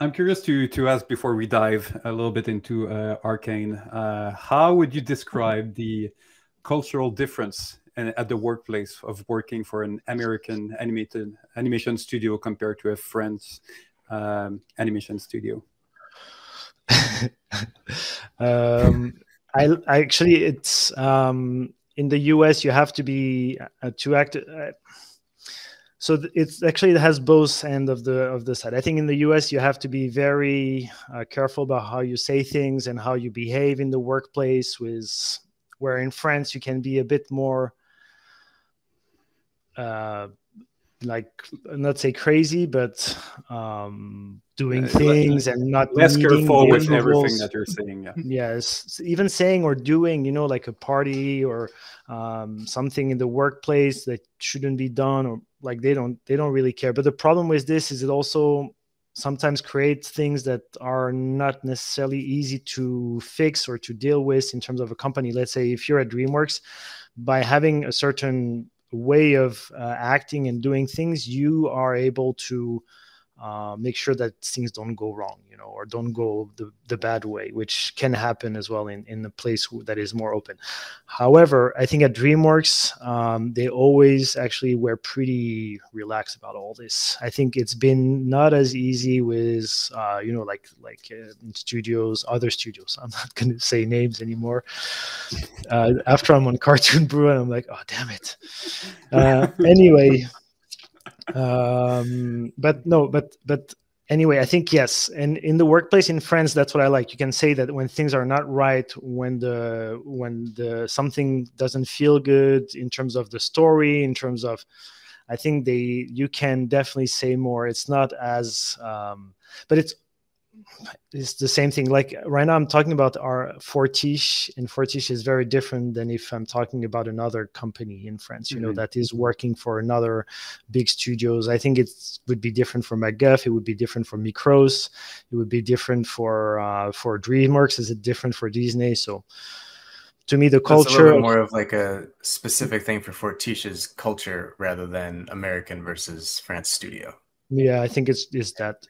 I'm curious to to ask before we dive a little bit into uh, Arcane. Uh, how would you describe the cultural difference in, at the workplace of working for an American animated animation studio compared to a French um, animation studio? um, I, I, actually it's um, in the US you have to be uh, to act. Uh, so it's actually it has both end of the of the side. I think in the US you have to be very uh, careful about how you say things and how you behave in the workplace. With where in France you can be a bit more. Uh, like not say crazy, but um, doing uh, things and not less careful with everything that you're saying. Yeah. Yes, even saying or doing, you know, like a party or um, something in the workplace that shouldn't be done, or like they don't they don't really care. But the problem with this is it also sometimes creates things that are not necessarily easy to fix or to deal with in terms of a company. Let's say if you're at DreamWorks, by having a certain way of uh, acting and doing things, you are able to uh, make sure that things don't go wrong, you know, or don't go the, the bad way, which can happen as well in, in a place that is more open. However, I think at DreamWorks, um, they always actually were pretty relaxed about all this. I think it's been not as easy with, uh, you know, like like uh, studios, other studios. I'm not going to say names anymore. Uh, after I'm on Cartoon Brew, and I'm like, oh damn it. Uh, anyway um, but no, but but anyway, I think yes. And in the workplace in France, that's what I like. You can say that when things are not right, when the when the something doesn't feel good in terms of the story, in terms of I think they you can definitely say more. It's not as um, but it's it's the same thing. Like right now, I'm talking about our Fortiche, and Fortiche is very different than if I'm talking about another company in France. You mm-hmm. know that is working for another big studios. I think it would be different for MacGuff. It would be different for Mikros. It would be different for uh, for DreamWorks. Is it different for Disney? So to me the culture more of like a specific thing for Fortiche's culture rather than American versus France studio. Yeah, I think it's is that,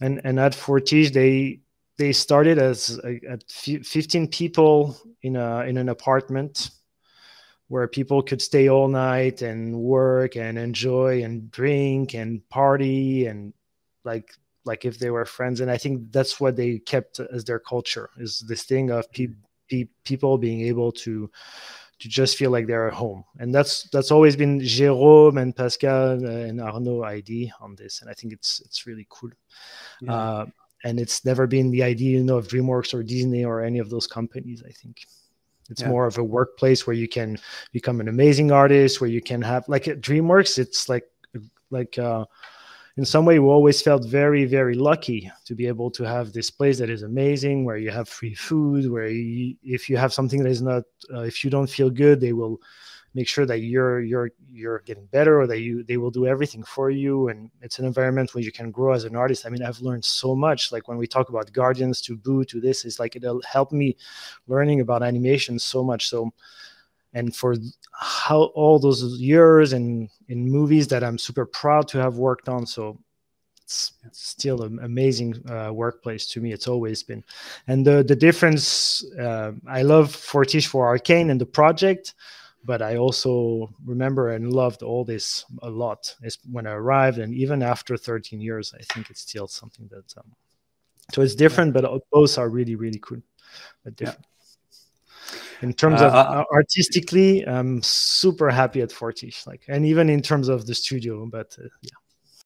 and and at Fortiche they they started as a, at 15 people in a in an apartment where people could stay all night and work and enjoy and drink and party and like like if they were friends. And i think that's what they kept as their culture is this thing of mm-hmm. pe- pe- people being able to to just feel like they're at home. And that's that's always been Jérôme and Pascal and Arnaud ID on this, and I think it's it's really cool. Yeah. Uh, and it's never been the idea, you know, of DreamWorks or Disney or any of those companies. I think it's yeah. more of a workplace where you can become an amazing artist, where you can have like at DreamWorks, it's like like uh, in some way we always felt very very lucky to be able to have this place that is amazing where you have free food where you, if you have something that is not uh, if you don't feel good they will make sure that you're you're you're getting better or that you they will do everything for you. And it's an environment where you can grow as an artist. I mean i've learned so much. Like when we talk about guardians to boo to this it's like it'll help me learning about animation so much. So and for how all those years and in movies that I'm super proud to have worked on. So it's, still an amazing uh, workplace to me. It's always been, and the the difference. Uh, I love Fortiche for Arcane and the project, but I also remember and loved all this a lot. It's when I arrived, and even after 13 years, I think it's still something that. Um, so it's different, but both are really really cool, but different. Yeah in terms uh, of uh, artistically i'm super happy at fortiche like and even in terms of the studio but uh, yeah